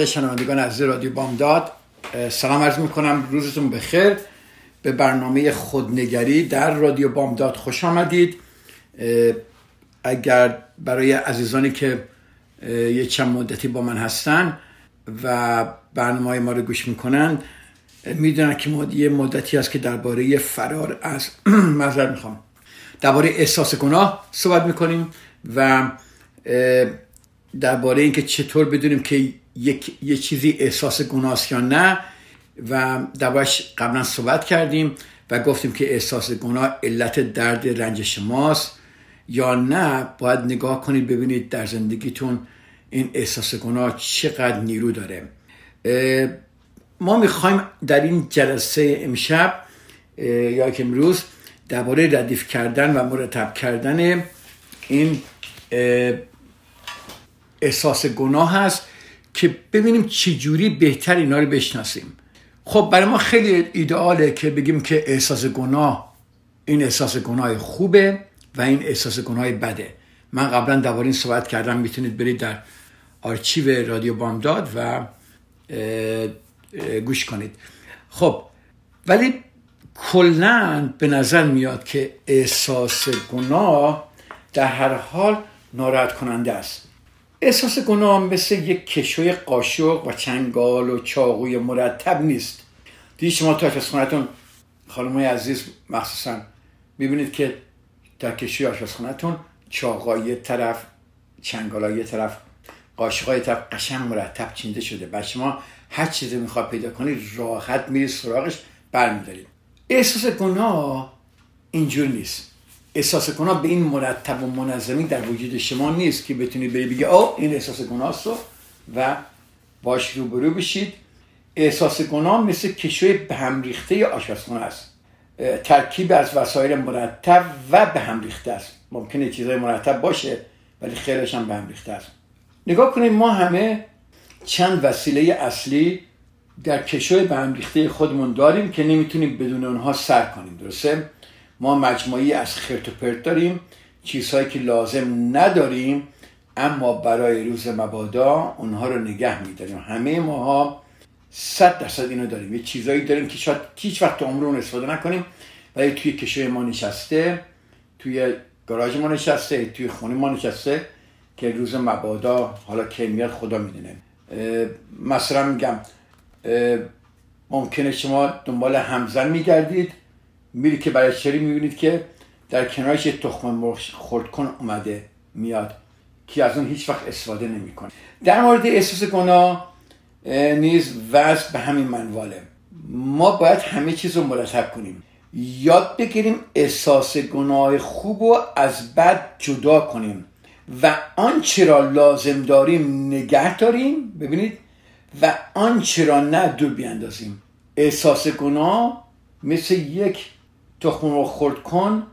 خدمت شنوندگان از رادیو بامداد سلام عرض می‌کنم. روزتون بخیر. به برنامه خودنگری در رادیو بامداد خوش آمدید. اگر برای عزیزانی که یه چند مدتی با من هستن و برنامه ما رو گوش می‌کنن می‌دونن که یه مدتی هست که درباره فرار از مذر می‌خوام. درباره احساس گناه صحبت می‌کنیم و درباره اینکه چطور بدونیم که یک یه چیزی احساس گناه یا نه و دربارش قبلا صحبت کردیم و گفتیم که احساس گناه علت درد رنج شماست یا نه. باید نگاه کنید ببینید در زندگیتون این احساس گناه چقدر نیرو داره. ما می‌خوایم در این جلسه امشب یا که امروز درباره ردیف کردن و مرتب کردن این احساس گناه هست. که ببینیم چجوری بهتر اینا رو بشناسیم. خب برای ما خیلی ایدئاله که بگیم که احساس گناه این احساس گناه خوبه و این احساس گناه بده. من قبلا درباره این صحبت کردم می‌تونید برید در آرچیو رادیو بامداد و گوش کنید. خب ولی کلا به نظر میاد که احساس گناه در هر حال ناراحت کننده است. احساس گناه مثل یک کشوی قاشق و چنگال و چاقوی مرتب نیست. دیدی شما تو آشپزخونهتون؟ خانمای عزیز مخصوصا می‌بینید که در کشوی آشپزخونهتون چاقای طرف چنگال یه طرف قاشقای طرف قشنگ مرتب چینده شده. و شما هر چیزی می‌خواد پیدا کنید راحت میرید سراغش برمیدارید. احساس گناه اینجور نیست. احساس گناه به این مرتب و منظمی در وجود شما نیست که بتونید بری بگی او این احساس گناه و باش روبرو بشید. احساس گناه مثل کشوی به هم ریخته آشپزخانه است. ترکیب از وسایل مرتب و به هم ریخته است. ممکنه چیزای مرتب باشه ولی خیلیش هم به هم ریخته است. نگاه کنید ما همه چند وسیله اصلی در کشوی به هم ریخته خودمون داریم که نمی‌تونیم بدون اونها سر کنیم. درسته؟ ما مجموعی از خرت و پرت داریم چیزهایی که لازم نداریم اما برای روز مبادا اونها رو نگه میداریم. همه ماها صد درصد اینو داریم. یه چیزایی داریم که شاید هیچ وقت عمرون استفاده نکنیم ولی توی کشوی ما نشسته توی گاراژ ما نشسته توی خونه ما نشسته که روز مبادا حالا کی میاد خدا می‌دونه. مثلا میگم ممکنه شما دنبال همزن میگردید. میری که برای چری می‌بینید که در کنارش یه تخم مرغ خورد کن اومده میاد که از اون هیچ وقت استفاده نمی‌کنه. در مورد احساس گناه نیز وضع به همین منواله. ما باید همه چیز رو مرتب کنیم. یاد بگیریم احساس گناه خوب رو از بد جدا کنیم و آنچه را لازم داریم نگه داریم ببینید و آنچه را نه دور بیاندازیم. احساس گناه مثل یک تخم رو خورد کن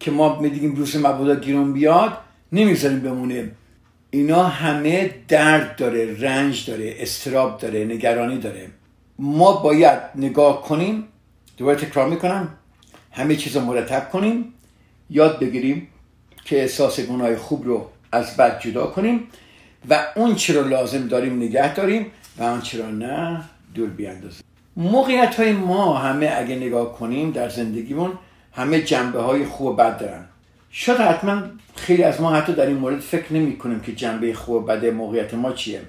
که ما میدیگیم روز مبادا گیرون بیاد نمی‌ذاریم بمونه اینا همه درد داره رنج داره استراب داره نگرانی داره. ما باید نگاه کنیم دوباره تکرار می‌کنم همه چیز رو مرتب کنیم یاد بگیریم که احساس گناه خوب رو از بد جدا کنیم و اون چی رو لازم داریم نگه داریم و اون چی رو نه دور بیاندازیم. موقعیت های ما همه اگه نگاه کنیم در زندگیمون همه جنبه های خوب و بد دارن. شاید حتما خیلی از ما حتی در این مورد فکر نمی کنیم که جنبه خوب و بد موقعیت ما چیه.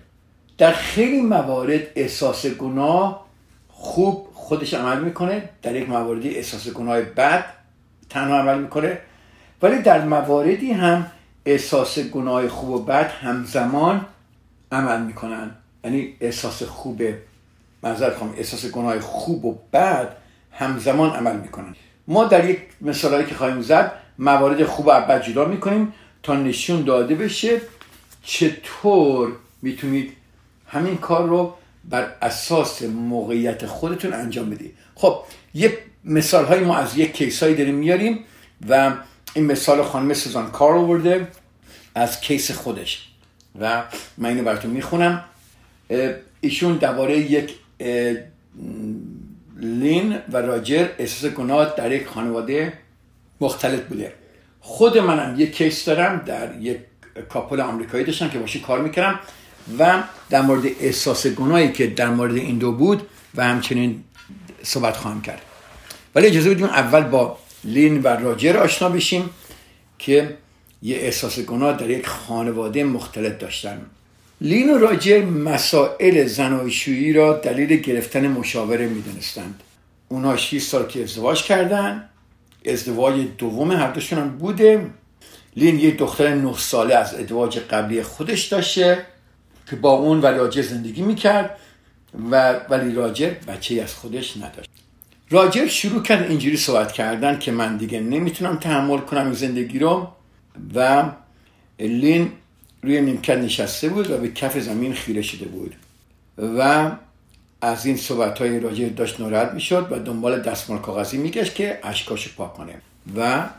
در خیلی موارد احساس گناه خوب خودش عمل می‌کنه در یک مواردی احساس گناه بد تنها عمل می‌کنه. ولی در مواردی هم احساس گناه خوب و بد همزمان عمل می‌کنن. یعنی احساس خوب منظر کنم احساس گناه خوب و بد همزمان عمل می‌کنن. ما در یک مثالی که خواهیم زد موارد خوب و بد جدا می‌کنیم تا نشون داده بشه چطور می‌تونید همین کار رو بر اساس موقعیت خودتون انجام بدید. خب یه مثال های ما از یک کیس هایی داریم میاریم و این مثال خانم سوزان کارل ورده از کیس خودش. و من اینو براتون می‌خونم. ایشون درباره یک لین و راجر احساس گناه در یک خانواده مختلف بوده. خود منم یک کیس دارم در یک کاپل آمریکایی داشتم که باشی کار می‌کردم و در مورد احساس گناهی که در مورد این دو بود و همچنین صحبت خواهم کرد. ولی اجازه بدیم اول با لین و راجر آشنا بشیم که یه احساس گناه در یک خانواده مختلف داشتن. لین و راجر مسائل زناشویی را دلیل گرفتن مشاوره می‌دونستند. اونا 6 سال که ازدواج کردن ازدواج دوم هر دوشون هم بوده. لین یه دختر نه ساله از ازدواج قبلی خودش داشته که با اون و راجر زندگی می‌کرد و ولی راجر بچه از خودش نداشت. راجر شروع کرد اینجوری صحبت کردن که من دیگه نمی‌تونم تحمل کنم زندگی رو و لین روی نیمکت نشسته بود و به کف زمین خیره شده بود. و از این صحبت های راجع داشت ناراحت می‌شد و دنبال دستمال کاغذی میگشت که اشکاش پاک کنه. و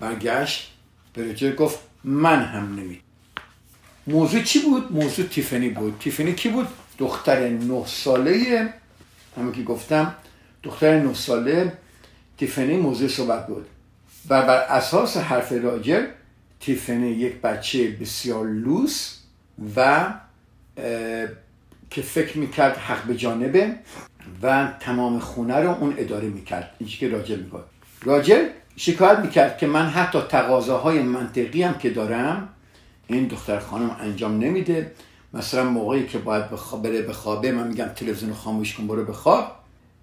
برگشت به گفت من هم نمی موضوع چی بود؟ موضوع تیفنی بود. تیفنی کی بود؟ دختر نه ساله. همه که گفتم دختر نه ساله. تیفنی موضوع صحبت بود. و بر اساس حرف راجر تیفنی یک بچه بسیار لوس و که فکر می‌کرد حق به جانبه و تمام خونه رو اون اداره می‌کرد. اینجی که راجر می‌گفت. راجر شکایت می‌کرد که من حتی تقاضاهای منطقی هم که دارم این دختر خانم انجام نمیده. مثلا موقعی که باید بره بخوابه من میگم تلویزیون خاموش کن برو بخواب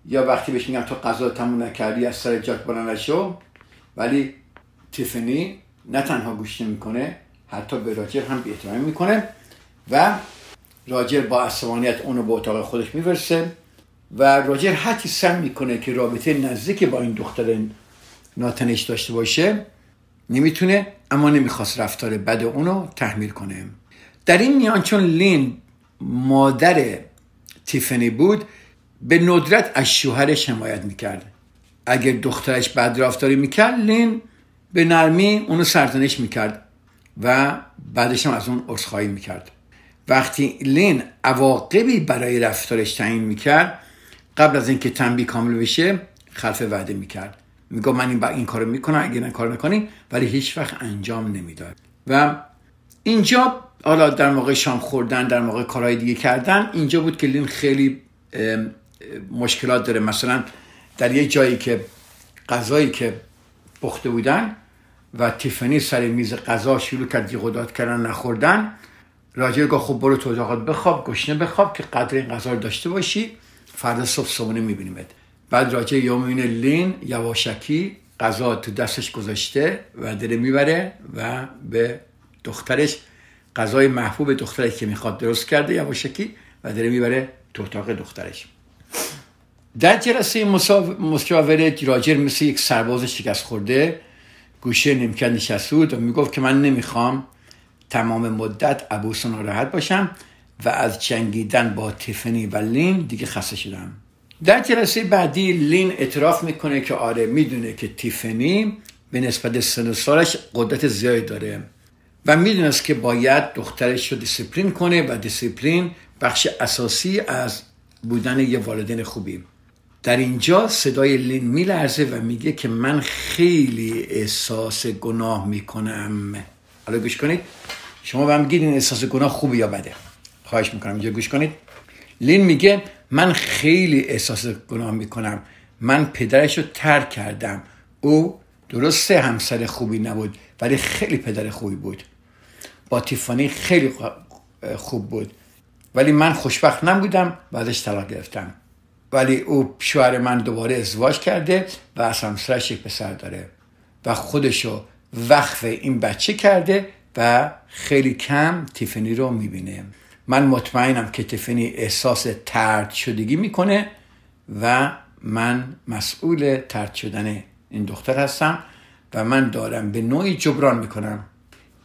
یا وقتی بهش میگم تو غذا تموم نکردی از سر جات بلند شو ولی تیفنی نه تنها گوش می‌کنه حتی به راجر هم بیعترامی می‌کنه و راجر با عصبانیت اونو به اتاق خودش میورسه و راجر حتی سعی می‌کنه که رابطه نزدیک با این دختر ناتنش داشته باشه نمی‌تونه اما نمی‌خواست رفتار بد اونو تحمیل کنه. در این میان چون لین مادر تیفنی بود به ندرت از شوهرش حمایت می‌کرد. اگر دخترش بد رفتاری می‌کرد لین به نرمی اونو سرزنش می‌کرد و بعدش هم از اون عذرخواهی می‌کرد. وقتی لین عواقبی برای رفتارش تعیین می‌کرد قبل از اینکه تنبیه کامل بشه خلف وعده می‌کرد. میگو من این, با این کارو می‌کنم اگه این کار نکنی ولی هیچ وقت انجام نمی‌داد. و اینجا حالا در موقع شام خوردن در موقع کارهای دیگه کردن اینجا بود که لین خیلی مشکلات داره. مثلا در یه جایی که غذایی که پخته بودن و تیفنی سر میز غذا شروع کرد دیقودات کردن نخوردن. راجر گفت خب برو تو اتاقات بخواب گشنه بخواب که قدر این غذا رو داشته باشی فردا صبح صبحونه میبینیمت. بعد راجر یا می‌بینه لین یواشکی غذا تو دستش گذاشته و داره می‌بره و به دخترش غذای محبوب دخترش که می‌خواد درست کرده یواشکی و داره می‌بره تو اتاق دخترش. در جلسه مشاوره راجر مثل یک سرباز شکست خورده گوشه نیمکت نشسته بود و می‌گفت که من نمی‌خوام تمام مدت عبوس ناراحت باشم و از جنگیدن با تیفنی و لین دیگه خسته شدم. در جلسه بعدی لین اعتراف می‌کنه که آره می‌دونه که تیفنی به نسبت سن سالش قدرت زیادی داره و می‌دونست که باید دخترش رو دیسپلین کنه و دیسپلین بخش اساسی از بودن یه والدین خوبی. در اینجا صدای لین میلرزه و میگه که من خیلی احساس گناه می‌کنم. حالا گوش کنید. شما به هم میگید این احساس گناه خوبه یا بده؟ خواهش می‌کنم. اینجا گوش کنید. لین میگه من خیلی احساس گناه می‌کنم. من پدرش رو ترک کردم. او درسته همسر خوبی نبود ولی خیلی پدر خوبی بود. با تیفانی خیلی خوب بود. ولی من خوشبخت نبودم و ازش طلاق گرفتم. ولی او شوهر من دوباره ازدواج کرده و از همسرش یک پسر داره و خودشو وقف این بچه کرده و خیلی کم تیفنی رو می‌بینه. من مطمئنم که تیفنی احساس ترد شدگی می‌کنه و من مسئول ترد شدن این دختر هستم و من دارم به نوعی جبران می‌کنم.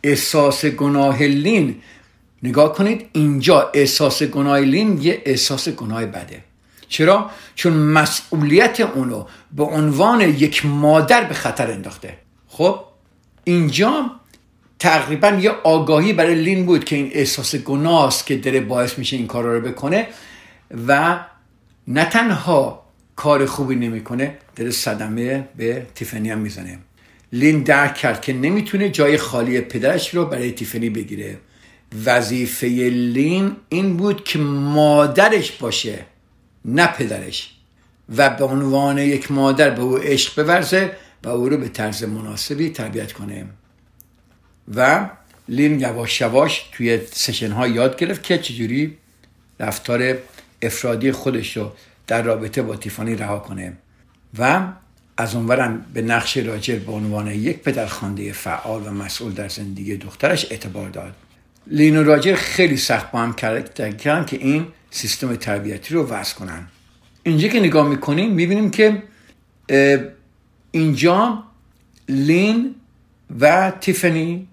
احساس گناه لین نگاه کنید اینجا احساس گناه لین یه احساس گناه بده. چرا؟ چون مسئولیت اونو به عنوان یک مادر به خطر انداخته. خب اینجا تقریبا یه آگاهی برای لین بود که این احساس گناه است که داره باعث میشه این کارا رو بکنه و نه تنها کار خوبی نمی‌کنه داره صدمه به تیفنی هم می‌زنه. لین درک کرد که نمی‌تونه جای خالی پدرش رو برای تیفنی بگیره. وظیفه لین این بود که مادرش باشه. نه پدرش. و به عنوان یک مادر به او عشق بورزه و او رو به طرز مناسبی تربیت کنه. و لین یواش یواش توی سشن ها یاد گرفت که چجوری رفتار افرادی خودش رو در رابطه با تیفانی رها کنه. و از اونورم به نقش راجر به عنوان یک پدرخوانده فعال و مسئول در زندگی دخترش اعتبار داد. لین و راجر خیلی سخت با هم کردن که این سیستم تربیتی رو وضع کنن. اینجا که نگاه می‌کنیم می‌بینیم که اینجا لین و تیفنی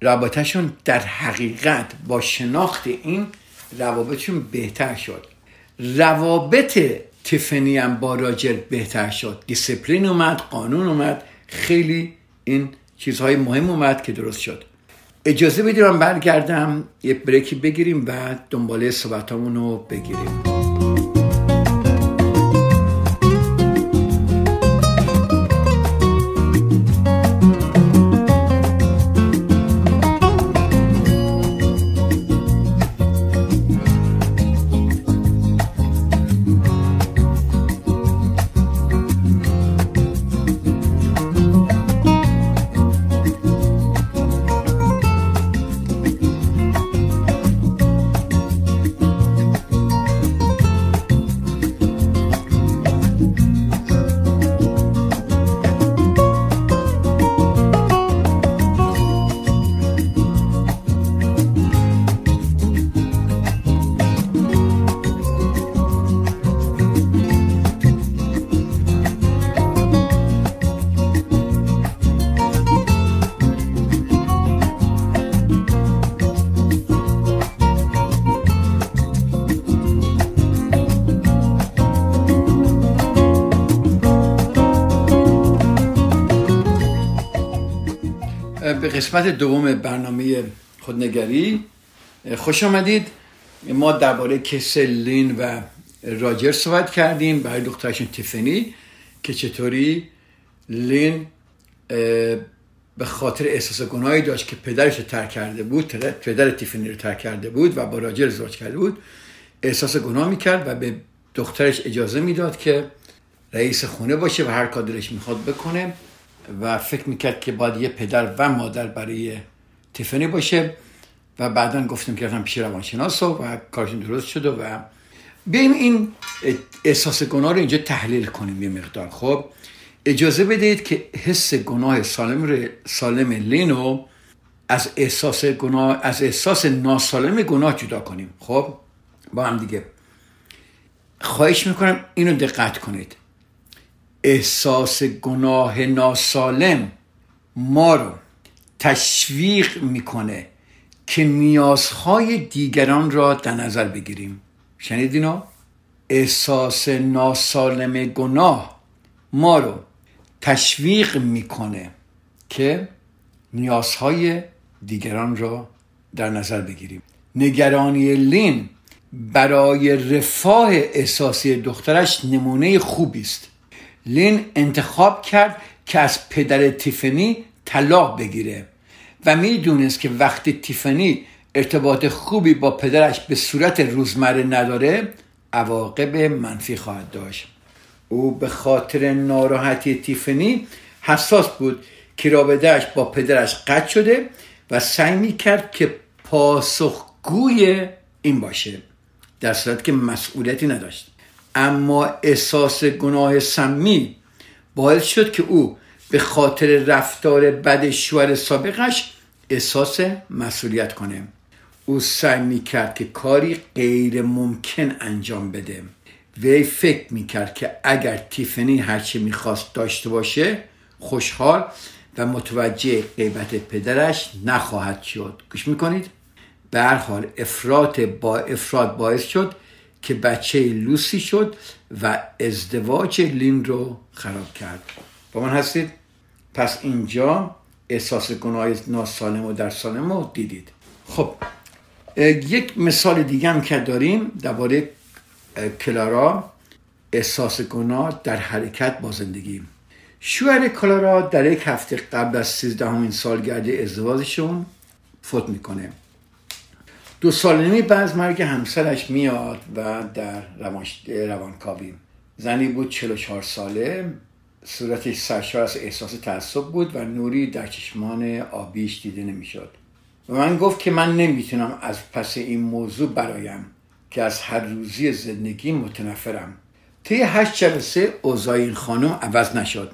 رابطهشون در حقیقت با شناخت این روابطشون بهتر شد. روابط تیفنی هم با راجر بهتر شد. دیسپلین اومد قانون اومد خیلی این چیزهای مهم اومد که درست شد. اجازه بدیم من برگردم یه بریکی بگیریم و دنباله صحبتامون رو بگیریم. به قسمت دوم برنامه خودنگری. خوش آمدید. ما درباره کس لین و راجر صحبت کردیم. برای دخترشون تیفنی که چطوری؟ لین به خاطر احساس گناهی داشت که پدرش ترک کرده بود پدر تیفنی رو ترک کرده بود و با راجر ازدواج کرده بود. احساس گناه می‌کرد و به دخترش اجازه می‌داد که رئیس خونه باشه و هر کار دلش می‌خواد بکنه. و فکر می‌کرد که باید یه پدر و مادر برای تیفنی باشه و بعدا گفتم که رفتم پیش روانشناس و کارشون درست شد و بیایم این احساس گناه رو اینجا تحلیل کنیم یه مقدار. خب اجازه بدهید که حس گناه سالم, سالم لینو از احساس گناه از احساس ناسالم گناه جدا کنیم. خب با هم دیگه. خواهش می‌کنم اینو دقت کنید. احساس گناه ناسالم ما رو تشویق می‌کنه که نیازهای دیگران را در نظر بگیریم. شنیدینو؟ احساس ناسالم گناه ما رو تشویق می‌کنه که نیازهای دیگران را در نظر بگیریم. نگرانی لین برای رفاه احساسی دخترش نمونه خوبی است. لین انتخاب کرد که از پدر تیفنی طلاق بگیره و می‌دونست که وقتی تیفنی ارتباط خوبی با پدرش به صورت روزمره نداره عواقب منفی خواهد داشت. او به خاطر ناراحتی تیفنی حساس بود که رابطهش با پدرش قطع شده و سعی می‌کرد که پاسخگوی این باشه در صورت که مسئولیتی نداشت. اما احساس گناه سمی باعث شد که او به خاطر رفتار بد شوهر سابقش احساس مسئولیت کنه. او سعی می‌کرد که کاری غیر ممکن انجام بده. وی فکر می‌کرد که اگر تیفنی هرچی می‌خواست داشته باشه خوشحال و متوجه غیبت پدرش نخواهد شد. گوش می‌کنید؟ به حال افراد با افراد باعث شد که بچه لوسی شد و ازدواج لین رو خراب کرد. با من هستید؟ پس اینجا احساس گناه ناسالم و در سالم رو دیدید. خب یک مثال دیگه هم که داریم درباره کلارا. احساس گناه در حرکت با زندگی. شوهر کلارا در یک هفته قبل از سیزدهمین سالگرد ازدواجشون فوت می‌کنه. دو سال نمی بعد مرگ همسرش میاد و در روانکاوی. زنی بود 44 ساله. صورتش سرشار از احساس تعصب بود و نوری در چشمان آبیش دیده نمی‌شد. و من گفت که من نمی‌تونم از پس این موضوع برایم که از هر روزی زندگی متنفرم. طی هشت جلسه اوضاع این خانم عوض نشد.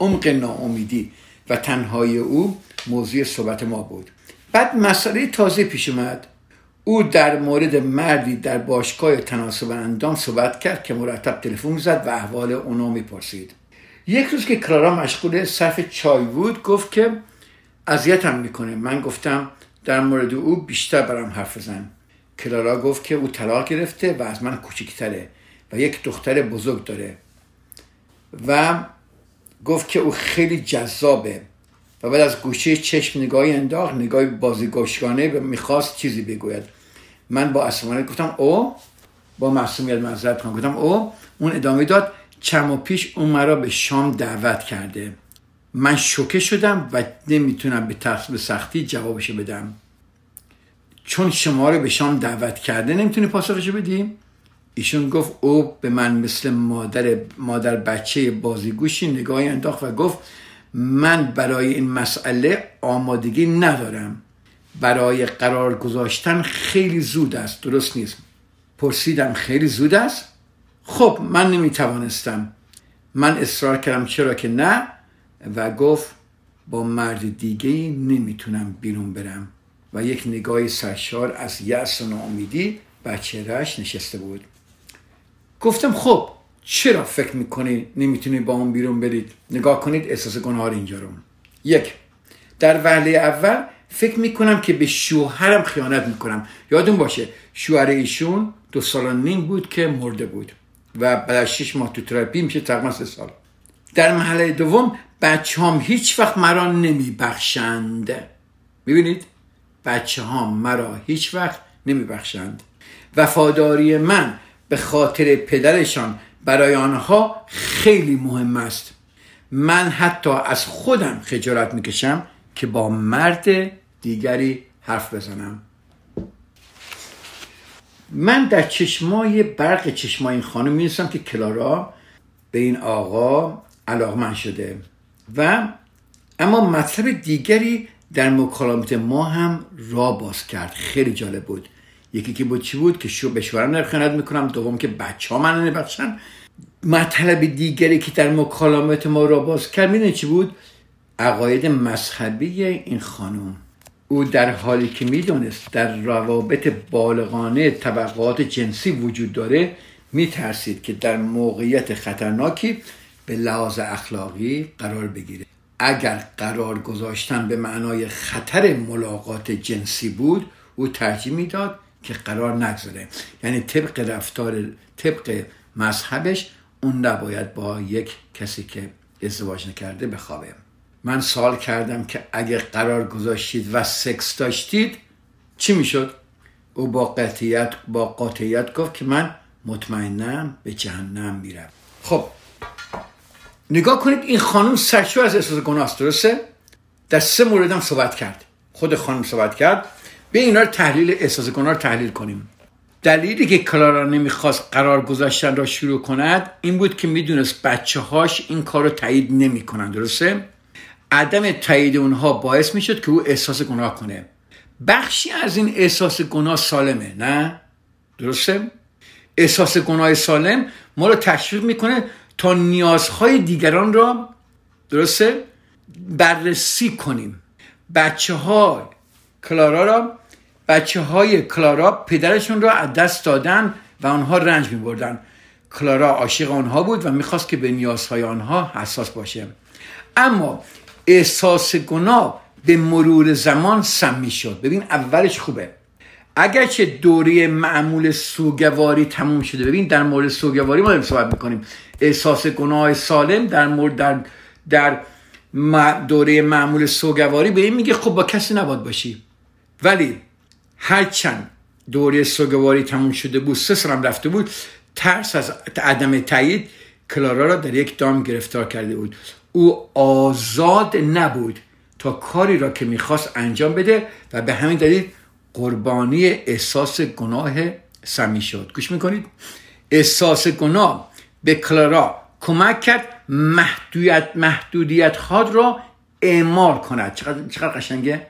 عمق ناامیدی و تنهایی او موضوع صحبت ما بود. بعد مسئله تازه پیش اومد. او در مورد مردی در باشگاه تناسب اندام صحبت کرد که مرتب تلفن زد و احوال اونو می‌پرسید. یک روز که کلارا مشغول صرف چای بود گفت که اذیتم می‌کنه. من گفتم در مورد او بیشتر برام حرف بزن. کلارا گفت که او طلاق گرفته و از من کوچکتره و یک دختر بزرگ داره. و گفت که او خیلی جذابه. و بعد از گوشه چشم نگاهی انداخت نگاهی بازیگوشگانه و می‌خواست چیزی بگوید. من با اسمانه گفتم او؟ با معصومیت معذرت کنم گفتم او؟ اون ادامه داد چم و پیش اون مرا به شام دعوت کرده. من شوکه شدم و نمی‌تونم به تقصیب سختی جوابشو بدم. چون شما رو به شام دعوت کرده نمی‌تونی پاسخشو بدی؟ ایشون گفت او به من مثل مادر مادر بچه بازیگوشی نگاهی انداخت و گفت من برای این مسئله آمادگی ندارم. برای قرار گذاشتن خیلی زود است. درست نیست. پرسیدم خیلی زود است؟ خب من نمی‌توانستم. من اصرار کردم چرا که نه و گفت با مرد دیگه نمی‌تونم بیرون برم. و یک نگاه سرشار از یأس و ناامیدی بچه نشسته بود. گفتم خب چرا فکر می‌کنی نمی‌تونی با اون بیرون برید؟ نگاه کنید احساس گناه اینجا رو. یک در وهله اول فکر می‌کنم که به شوهرم خیانت می‌کنم. یادون باشه شوهر ایشون دو سال نیم بود که مرده بود و بعد از شش ماه تو تراپی میشه تقریبا سه سال. در محله دوم بچه هم هیچ وقت مرا نمیبخشند. می‌بینید؟ بچه هم مرا هیچ وقت نمیبخشند. وفاداری من به خاطر پدرشان برای آنها خیلی مهم است. من حتی از خودم خجالت می‌کشم که با مرد دیگری حرف بزنم. من در چشمای برق چشمای این خانم می‌رسم که کلارا به این آقا علاقمند شده و اما مطلب دیگری در مکالمات ما هم را باز کرد. خیلی جالب بود. یکی که بود چی بود؟ که شو به شوهرم نرخیانت می‌کنم. دوم که بچه ها من نبخشن. مطلب دیگری که در مکالمات ما را باز کرد می‌دونی چی بود؟ عقاید مذهبی این خانم. او در حالی که می‌دونست در روابط بالغانه طبقات جنسی وجود داره میترسید که در موقعیت خطرناکی به لحاظ اخلاقی قرار بگیره. اگر قرار گذاشتن به معنای خطر ملاقات جنسی بود او ترجیح می‌داد که قرار نگذاره. یعنی طبق رفتار طبق مذهبش اون نباید با یک کسی که ازدواج نکرده بخوابه. من سوال کردم که اگر قرار گذاشتید و سکس داشتید چی می‌شد؟ او با قطعیت با قاطعیت گفت که من مطمئنم به جهنم میرم. خب نگاه کنید این خانم سرشو از احساس گناه است درسته؟ در سه مورد هم صحبت کرد. خود خانم صحبت کرد. به اینا رو تحلیل احساس گناه تحلیل کنیم. دلیلی که کلارا نمی‌خواست قرار گذاشتن را شروع کند این بود که می‌دونست بچه هاش این کار رو تایید نمی‌کنن درسته؟ عدم تایید اونها باعث می‌شد که او احساس گناه کنه. بخشی از این احساس گناه سالمه نه؟ درسته؟ احساس گناه سالم ما رو تشویق می‌کنه تا نیازهای دیگران را درسته؟ بررسی کنیم. بچه ها کلارا را بچه های کلارا پدرشون را از دست دادن و آنها رنج می بردن کلارا عاشق آنها بود و می‌خواست که به نیازهای آنها حساس باشه. اما احساس گناه به مرور زمان سمی شد ببین اولش خوبه. اگرچه دوره معمول سوگواری تموم شده ببین در مورد سوگواری ما داریم صحبت می‌کنیم. احساس گناه سالم در مورد در, در دوره معمول سوگواری به این میگه خب با کسی نباد باشی. ولی هرچند دوره سوگواری تموم شده بود سه سالم رفته بود ترس از عدم تایید کلارا را در یک دام گرفتار کرده بود. او آزاد نبود تا کاری را که می‌خواست انجام بده و به همین دلیل قربانی احساس گناه سمی شد. گوش می‌کنید؟ احساس گناه به کلارا کمک کرد محدودیت محدودیت خود را اعمال کند. چقدر, چقدر قشنگه؟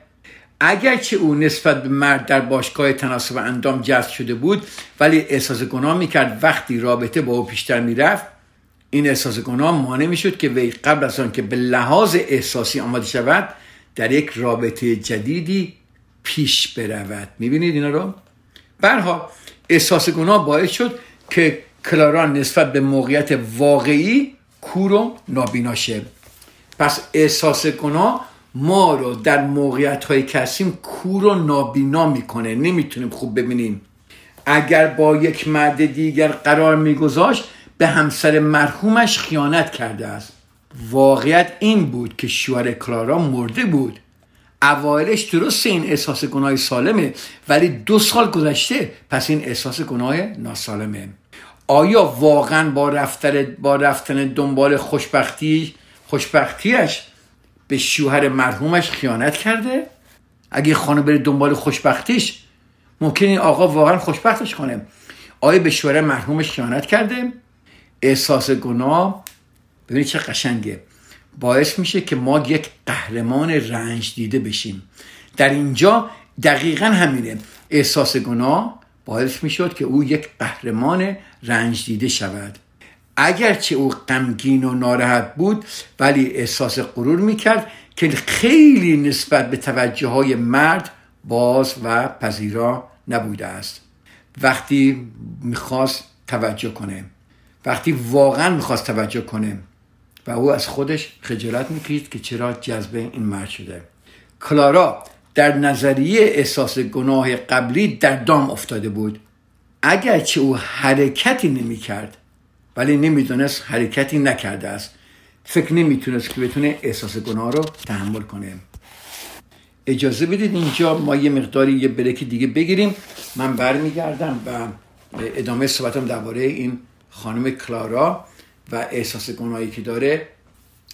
اگرچه او نسبت به مرد در باشگاه تناسب اندام جذب شده بود ولی احساس گناه می‌کرد وقتی رابطه با او پیشتر می‌رفت. این احساس گناه مانع می‌شد که وی قبل از آن که به لحاظ احساسی آماده شود در یک رابطه جدیدی پیش برود. می‌بینید اینا رو؟ برها احساس گناه باعث شد که کلاران نسبت به موقعیت واقعی کور و نابینا شه. پس احساس گناه ما رو در موقعیت های کسیم کور و نابینا می‌کنه. نمی‌تونیم خوب ببینیم. اگر با یک مرد دیگر قرار میگذاشت به همسر مرحومش خیانت کرده است. واقعیت این بود که شوهر کلارا مرده بود. اوایلش درست این احساس گناه سالمه ولی دو سال گذشته پس این احساس گناه ناسالمه. آیا واقعا با رفتن با رفتن دنبال خوشبختی خوشبختیش به شوهر مرحومش خیانت کرده. اگه خانه بره دنبال خوشبختیش ممکن این آقا واقعا خوشبختش کنه. آیا به شوهر مرحومش خیانت کرده؟ احساس گناه. ببینید چه قشنگه. باعث میشه که ما یک قهرمان رنج دیده بشیم. در اینجا دقیقا همینه. احساس گناه باعث می‌شد که او یک قهرمان رنج دیده شود. اگرچه او غمگین و ناراحت بود ولی احساس غرور می‌کرد که خیلی نسبت به توجه های مرد باز و پذیرا نبوده است. وقتی می‌خواست توجه کنه وقتی واقعا می‌خواست توجه کنه و او از خودش خجالت می‌کرد که چرا جذبه این مرد شده. کلارا در نظریه احساس گناه قبلی در دام افتاده بود. اگرچه او حرکتی نمی‌کرد ولی نمی‌دونست حرکتی نکرده است. فکر نمی‌تونست که بتونه احساس گناه رو تحمل کنه. اجازه بدید اینجا ما یه مقداری یه بریک دیگه بگیریم. من برمیگردم و ادامه صحبتم درباره این خانم کلارا و احساس گناهی که داره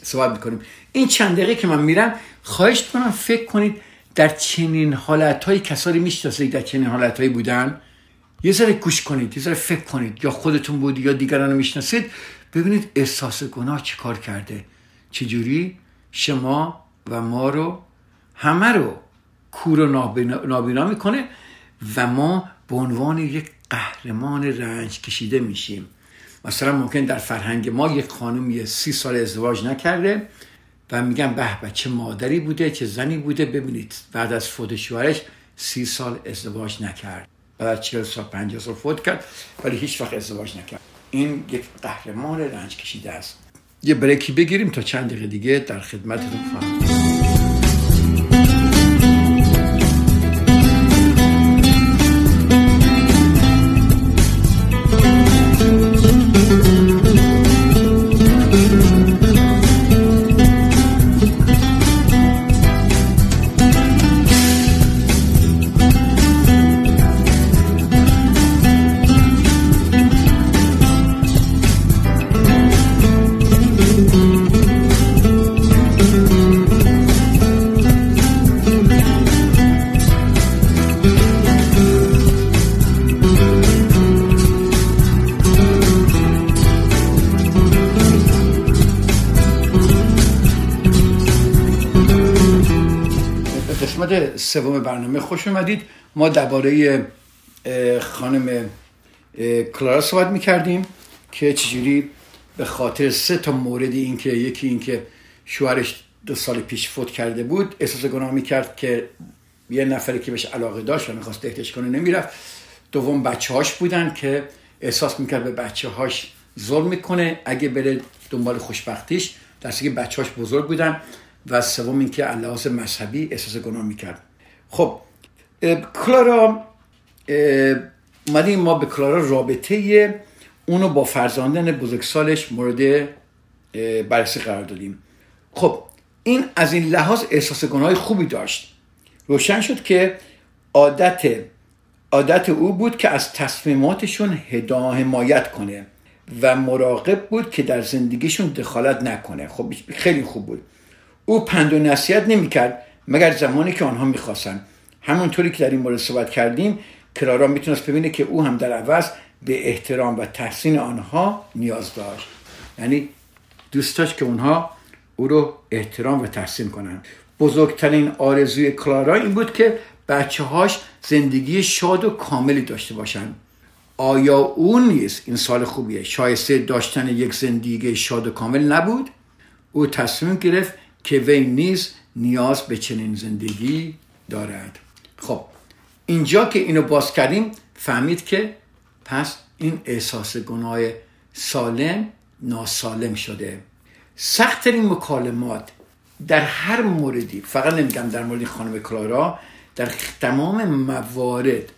صحبت می‌کنیم. این چند دقیقه که من میرم خواهش کنم فکر کنید در چنین حالتهایی کسانی می‌شناسید در چنین حالتهایی بودن؟ یه ذره گوش کنید یه ذره فکر کنید. یا خودتون بودی یا دیگران رو می‌شناسید. ببینید احساس گناه چی کار کرده. چجوری؟ شما و ما رو همه رو کور و نابینا می‌کنه و ما به عنوان یک قهرمان رنج کشیده میشیم. مثلا ممکن در فرهنگ ما یک خانم سی سال ازدواج نکرده و میگن به به چه مادری بوده چه زنی بوده. ببینید بعد از فوت شوهرش سی سال ازدواج نکرد. چهل سال پنجاه سال فوت کرد ولی هیچ وقت ازدواج نکرد. این یک قهرمان رنج کشیده است. یه بریکی بگیریم تا چند دقیقه دیگه در خدمتتون خواهم. سوم برنامه خوش اومدید. ما درباره خانم کلارا صحبت می‌کردیم که چجوری به خاطر سه تا موردی این که یکی این که شوهرش دو سال پیش فوت کرده بود احساس گناه می‌کرد که یه نفری که بهش علاقه داشت و می‌خواست دهتش کنه نمی‌رفت. دوم بچه هاش بودن که احساس می‌کرد به بچه هاش ظلم می‌کنه. اگه بره دنبال خوشبختیش در که بچه هاش بزرگ بودن. و سوم اینکه لحاظ مذهبی احساس گناه می‌کرد. خب کلارا اومدیم ما به کلارا رابطه اونو با فرزندان بزرگسالش مورد بررسی قرار دادیم. خب این از این لحاظ احساس گناه خوبی داشت. روشن شد که عادت عادت او بود که از تصمیماتشون هدا حمایت کنه و مراقب بود که در زندگیشون دخالت نکنه. خب خیلی خوب بود. او پند و نصیحت نمی‌کرد. مگر زمانی که آنها می‌خواستن همونطوری که در این مورد صحبت کردیم کلارا می‌تونست ببینه که او هم در عوض به احترام و تحسین آنها نیاز داشت. یعنی دوست داشت که اونها او رو احترام و تحسین کنند. بزرگترین آرزوی کلارا این بود که بچه هاش زندگی شاد و کاملی داشته باشند. آیا او نیست این سال خوبیه؟ شایسته داشتن یک زندگی شاد و کامل نبود؟ او تصمیم گرفت که وی نیز نیاز به چنین زندگی دارد. خب اینجا که اینو باز کردیم فهمید که پس این احساس گناه سالم ناسالم شده. سختترین مکالمات در هر موردی فقط نمیگم در مورد خانم کلارا در تمام موارد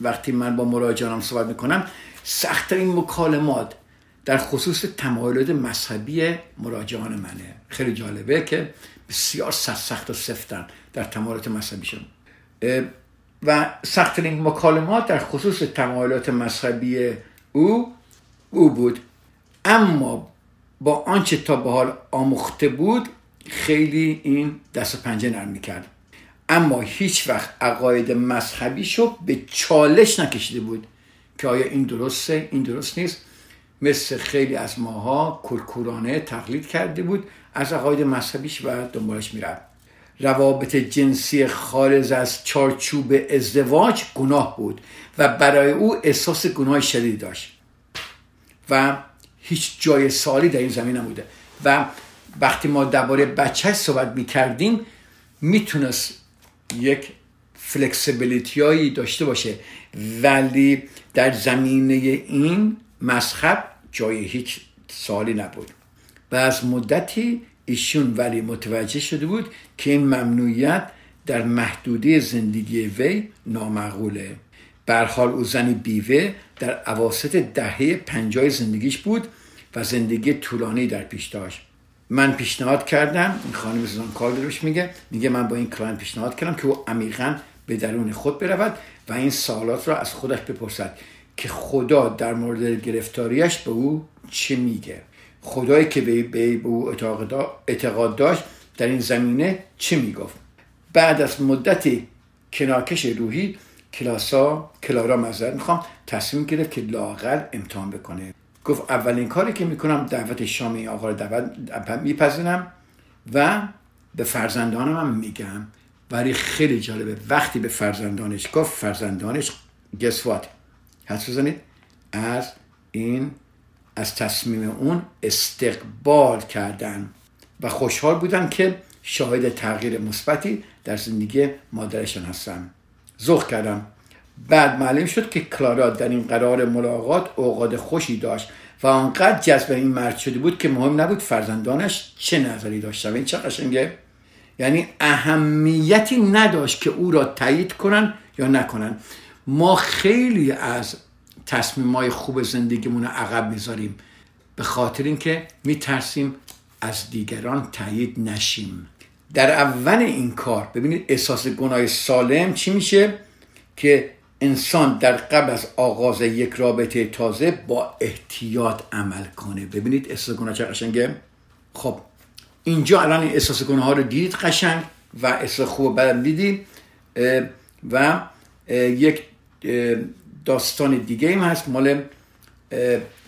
وقتی من با مراجعانم صحبت می‌کنم سختترین مکالمات در خصوص تمایلات مذهبی مراجعان منه. خیلی جالبه که بسیار سخت و سفتن در تمایلات مذهبیشون و سختترین مکالمات در خصوص تمایلات مذهبی او او بود. اما با آنچه تا به حال آموخته بود خیلی این دست پنجه نرم می‌کرد. اما هیچ وقت عقاید مذهبی شو به چالش نکشیده بود که آیا این درسته این درست نیست. مثل خیلی از ماها کرکورانه تقلید کرده بود. از عقاید مذهبیش و دنبالش میرد روابط جنسی خارج از چارچوب ازدواج گناه بود و برای او احساس گناه شدید داشت. و هیچ جای سالی در این زمین نبوده. و وقتی ما درباره بچه صحبت می‌کردیم می‌تونست یک فلکسیبیلیتی هایی داشته باشه. ولی در زمینه این مذهب جای هیچ سالی نبود. و از مدتی ایشون ولی متوجه شده بود که این ممنوعیت در محدوده زندگی وی نامعقوله. حال او زنی بیوه در عواسط دهه پنجای زندگیش بود و زندگی طولانی در پیش داشت. من پیشنهاد کردم این خانم زنان کار دروش میگه میگه من با این کلاین پیشنهاد کردم که او عمیقا به درون خود برود و این سوالات را از خودش بپرسد که خدا در مورد گرفتاریش به او چه میگه. خدایی که به, او اعتقاد داشت در این زمینه چه می‌گفت؟ بعد از مدتی کنارکش روحی کلاسا کلارا مذارت می‌خوام تصمیم گرفت که لاقل امتحان بکنه. گفت اولین کاری که می‌کنم دعوت شامی آقا رو میپذیرم و به فرزندانم هم میگم. ولی خیلی جالبه وقتی به فرزندانش گفت فرزندانش گسوات حس بزنید از این از تصمیم اون استقبال کردن و خوشحال بودن که شاهد تغییر مثبتی در زندگی مادرشان هستن. زخ کردم. بعد معلوم شد که کلارا در این قرار ملاقات اوقات خوشی داشت و آنقدر جذب این مرد شده بود که مهم نبود فرزندانش چه نظری داشتن این چه قشنگه؟ یعنی اهمیتی نداشت که او را تایید کنن یا نکنن. ما خیلی از تصمیم های خوب زندگیمون عقب می‌ذاریم. به خاطر اینکه میترسیم از دیگران تایید نشیم. در اول این کار ببینید احساس گناه سالم چی میشه؟ که انسان در قبل از آغاز یک رابطه تازه با احتیاط عمل کنه. ببینید احساس گناه چه قشنگه؟ خب اینجا الان این احساس گناه ها رو دیدید قشنگ و احساس خوب بدم دیدید. و یک داستان دیگه هم هست. مال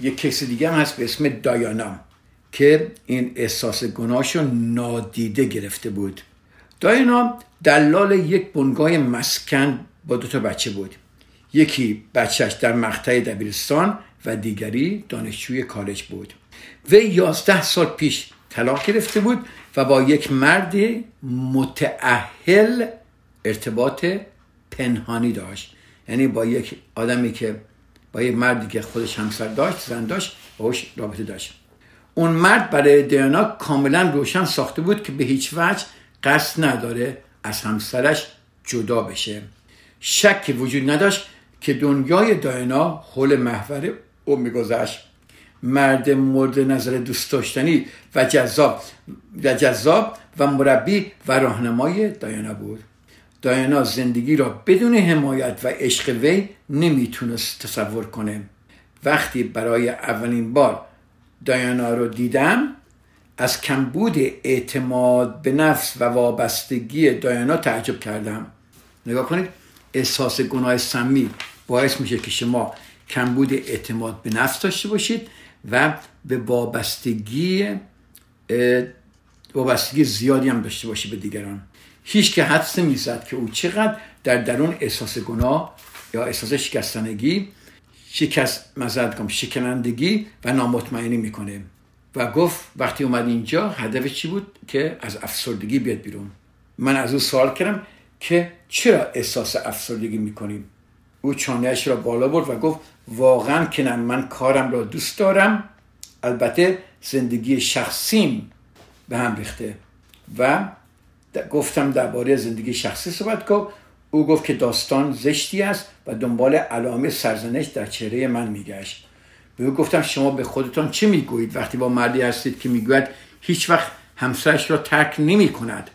یک کیس دیگه هم هست به اسم دایانا که این احساس گناهشو نادیده گرفته بود. دایانا دلال یک بنگاه مسکن با دو تا بچه بود. یکی بچهش در مقطع دبیرستان و دیگری دانشجوی کالج بود. وی یازده سال پیش طلاق گرفته بود و با یک مرد متعهل ارتباط پنهانی داشت. یعنی با یک آدمی که با یک مردی که خودش همسر داشت زن داشت باش رابطه داشت. اون مرد برای دیانا کاملا روشن ساخته بود که به هیچ وجه قصد نداره از همسرش جدا بشه. شکی وجود نداشت که دنیای داینا حول محور او میگذشت. مرد مورد نظر دوست داشتنی و جذاب و جذاب و مربی و راهنمای دایانا بود. دایانا زندگی را بدون حمایت و عشق وی نمی‌تونست تصور کنه. وقتی برای اولین بار دایانا رو دیدم از کمبود اعتماد به نفس و وابستگی دایانا تعجب کردم. نگاه کنید احساس گناه سمی باعث میشه که شما کمبود اعتماد به نفس داشته باشید و به وابستگی وابستگی زیادی هم داشته باشید به دیگران. هیچ که حدس نمی‌زد که او چقدر در درون احساس گناه یا احساس شکستنگی شکست مزد شکنندگی و نامطمئنی می‌کنه. و گفت وقتی اومد اینجا هدف چی بود؟ که از افسردگی بیاد بیرون. من از او سوال کردم که چرا احساس افسردگی می‌کنیم او چانهش را بالا برد و گفت واقعا که من کارم را دوست دارم. البته زندگی شخصیم به هم ریخته. و گفتم درباره زندگی شخصی صحبت کن. او گفت که داستان زشتی است و دنبال علامه سرزنش در چهره من میگشت. به او گفتم شما به خودتان چه می‌گویید وقتی با مردی هستید که می‌گوید هیچ وقت همسرش را ترک نمی کند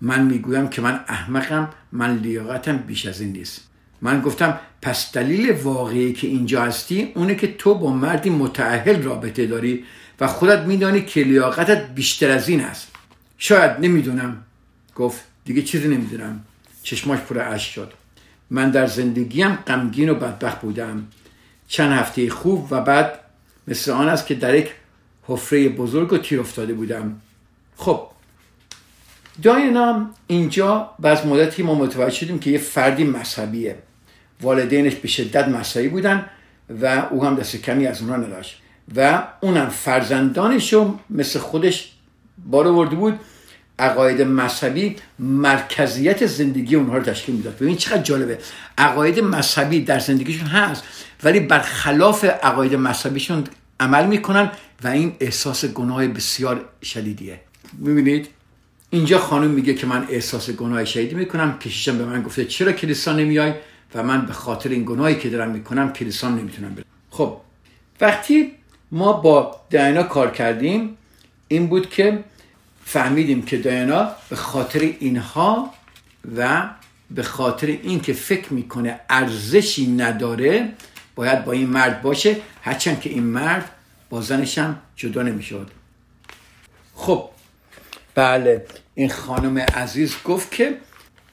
من می‌گویم که من احمقم من لیاقتم بیش از این نیست. من گفتم پس دلیل واقعی که اینجا هستی اونه که تو با مردی متعهل رابطه داری و خودت میدانی که لیاقتت بیشتر از این است. شاید نمی‌دونم. گفت دیگه چیزی نمی‌دونم. چشماش پر اشک شد. من در زندگیم غمگین و بدبخت بودم. چند هفته خوب و بعد مثل آن است که در یک حفره بزرگ و تیر افتاده بودم. خب داینا اینجا بعد مدتی ما متوجه شدیم که یه فردی مذهبیه. والدینش به شدت مذهبی بودن و او هم دست کمی از اونها نداشت. و اونم فرزندانش رو مثل خودش بار ورده بود. عقاید مذهبی مرکزیت زندگی اونها رو تشکیل می‌داد. ببین چقدر جالبه. عقاید مذهبی در زندگیشون هست ولی برخلاف عقاید مذهبیشون عمل می‌کنن و این احساس گناه بسیار شدیدیه. می‌بینید؟ اینجا خانم میگه که من احساس گناه شدیدی می‌کنم. کشیشم به من گفته چرا کلیسا نمیای؟ و من به خاطر این گناهی که دارم می‌کنم کلیسا نمی‌تونم برم. خب وقتی ما با داینا کار کردیم این بود که فهمیدیم که دایانا به خاطر اینها و به خاطر اینکه فکر می‌کنه ارزشی نداره باید با این مرد باشه. هرچند که این مرد با زنش هم جدا نمی‌شد. خب بله این خانم عزیز گفت که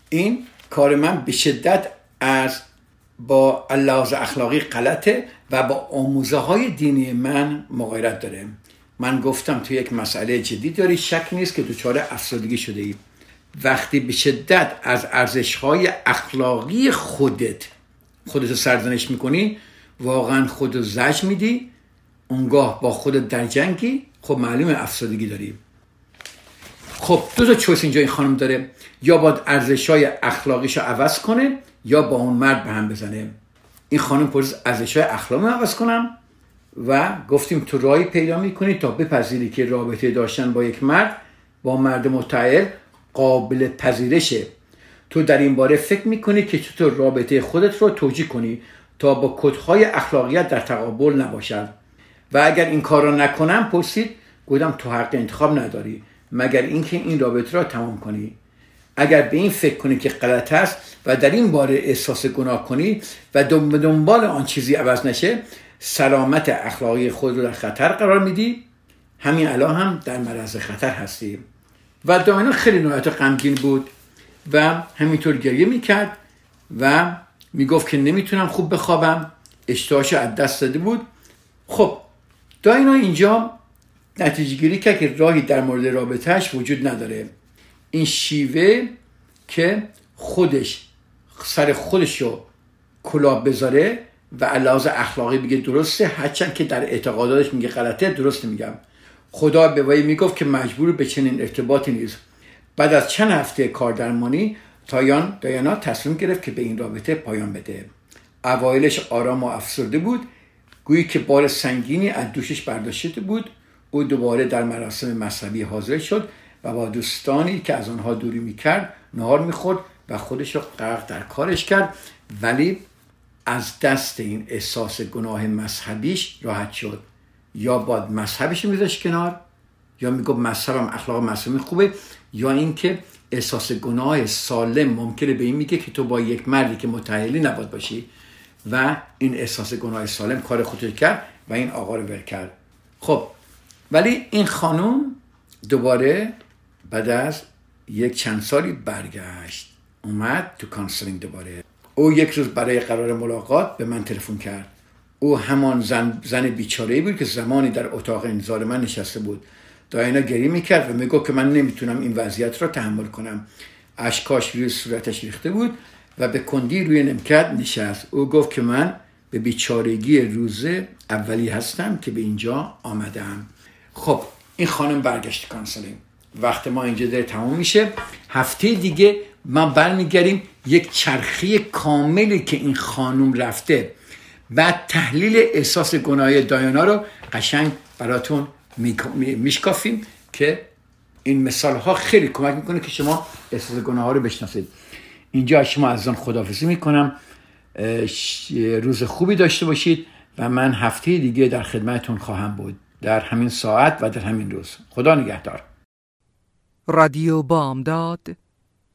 این کار من به شدت از با لحاظ اخلاقی غلطه و با آموزه های دینی من مغایرت داره. من گفتم تو یک مسئله جدی داری شک نیست که دچار افسردگی شده ای. وقتی به شدت از ارزش های اخلاقی خودت خودتو سرزنش می‌کنی واقعا خودتو زج میدی اونگاه با خودت در جنگی خب معلوم افسردگی داری. خب دو تا چویس اینجا این خانم داره. یا با ارزش های اخلاقیش رو عوض کنه یا با اون مرد به هم بزنه. این خانم پرس ارزش های اخلاقی عوض کنم؟ و گفتیم تو راهی پیدا می‌کنی تا بپذیری که رابطه داشتن با یک مرد با مرد متعهل قابل پذیرشه. تو در این باره فکر می‌کنی که چطور رابطه خودت رو توجیه کنی تا با کدهای اخلاقیت در تقابل نباشد و اگر این کار را نکنم پرسید گفتم تو حق انتخاب نداری مگر اینکه این رابطه را تمام کنی؟ اگر به این فکر کنی که غلط است و در این باره احساس گناه کنی و دنبال آن چیزی عوض نشه سلامت اخلاقی خود رو در خطر قرار میدی. همین الان هم در معرض خطر هستی و داینا خیلی نهایت غمگین بود و همینطور گریه می‌کرد و می‌گفت که نمی‌تونم خوب بخوابم. اشتهاش از دست داده بود. خب داینا اینجا نتیجه گیری کرد که راهی در مورد رابطهش وجود نداره. این شیوه که خودش سر خودش رو کلاه بذاره و علاوه اخلاقی میگه درسته هرچند که در اعتقاداتش میگه غلطه درست میگم. خدا به وی می‌گفت که مجبور به چنین ارتباطی نیست. بعد از چند هفته کار درمانی تایان دایانا تصمیم گرفت که به این رابطه پایان بده. اوایلش آرام و افسرده بود. گویی که بار سنگینی از دوشش برداشته بود او دوباره در مراسم مذهبی حاضر شد و با دوستانی که از آنها دوری می‌کرد نهار می‌خورد و خودش رو غرق در کارش کرد. ولی از دست این احساس گناه مذهبیش راحت شد. یا باید مذهبش میذاشت کنار یا می‌گفت مذهبم اخلاق مذهبی خوبه یا اینکه احساس گناه سالم ممکنه به این میگه که تو با یک مردی که متحلی نباید باشی. و این احساس گناه سالم کار خودش کرد و این آقا رو ول کرد. خب ولی این خانم دوباره بعد از یک چند سالی برگشت اومد تو counseling دوباره. او یک روز برای قرار ملاقات به من تلفن کرد. او همان زن, زن بیچاره بود که زمانی در اتاق انتظار من نشسته بود. دایانا گریه می‌کرد و می‌گفت که من نمی‌تونم این وضعیت را تحمل کنم. اشکاش روی صورتش ریخته بود و به کندی روی نیمکت نشست. او گفت که من به بیچارگی روز اولی هستم که به اینجا آمدم. خب این خانم برگشت counseling. وقت ما اینجا داره تموم میشه. هفته دیگه ما برمیگردیم یک چرخی کاملی که این خانم رفته و تحلیل احساس گناه دایانا رو قشنگ براتون میشکافیم که این مثال ها خیلی کمک می‌کنه که شما احساس گناه ها رو بشناسید. اینجا شما ازتون خداحافظی می‌کنم روز خوبی داشته باشید و من هفته دیگه در خدمتتون خواهم بود. در همین ساعت و در همین روز. خدا نگهدار. رادیو بامداد